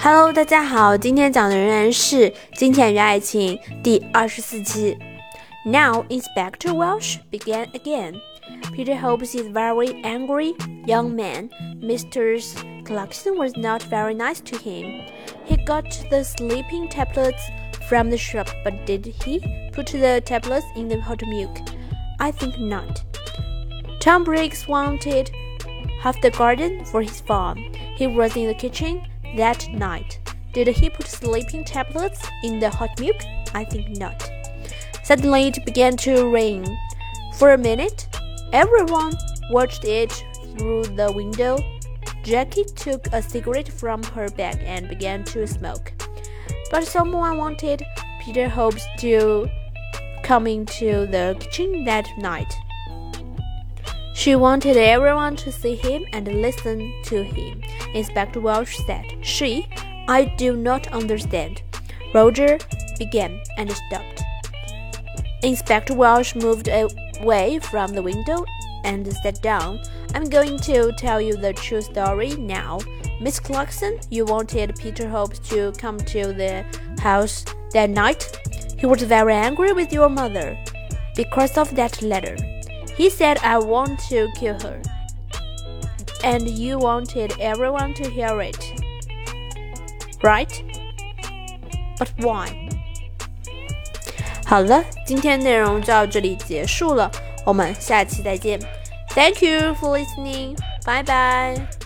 Hello，大家好，今天讲的仍然是《金钱与爱情》第二十四期。Now Inspector Welch began again. Peter Hobbs is very angry young man. Mr. Clarkson was not very nice to him. He got the sleeping tablets from the shop, but did he put the tablets in the hot milk? I think not. Tom Briggs wanted half the garden for his farm. He was in the kitchen that night. Did he put sleeping tablets in the hot milk? I think not. Suddenly it began to rain. For a minute, everyone watched it through the window. Jackie took a cigarette from her bag and began to smoke. But someone wanted Peter Hobbs to come into the kitchen that night. She wanted everyone to see him and listen to him. Inspector Welch said, She, I do not understand. Roger began and stopped. Inspector Welch moved away from the window and sat down. I'm going to tell you the true story now. Miss Clarkson, you wanted Peter Hobbs to come to the house that night. He was very angry with your mother because of that letter. He said, I want to kill her And you wanted everyone to hear it. Right? But why? 好了，今天内容就到这里结束了，我们下期再见。Thank you for listening. Bye bye.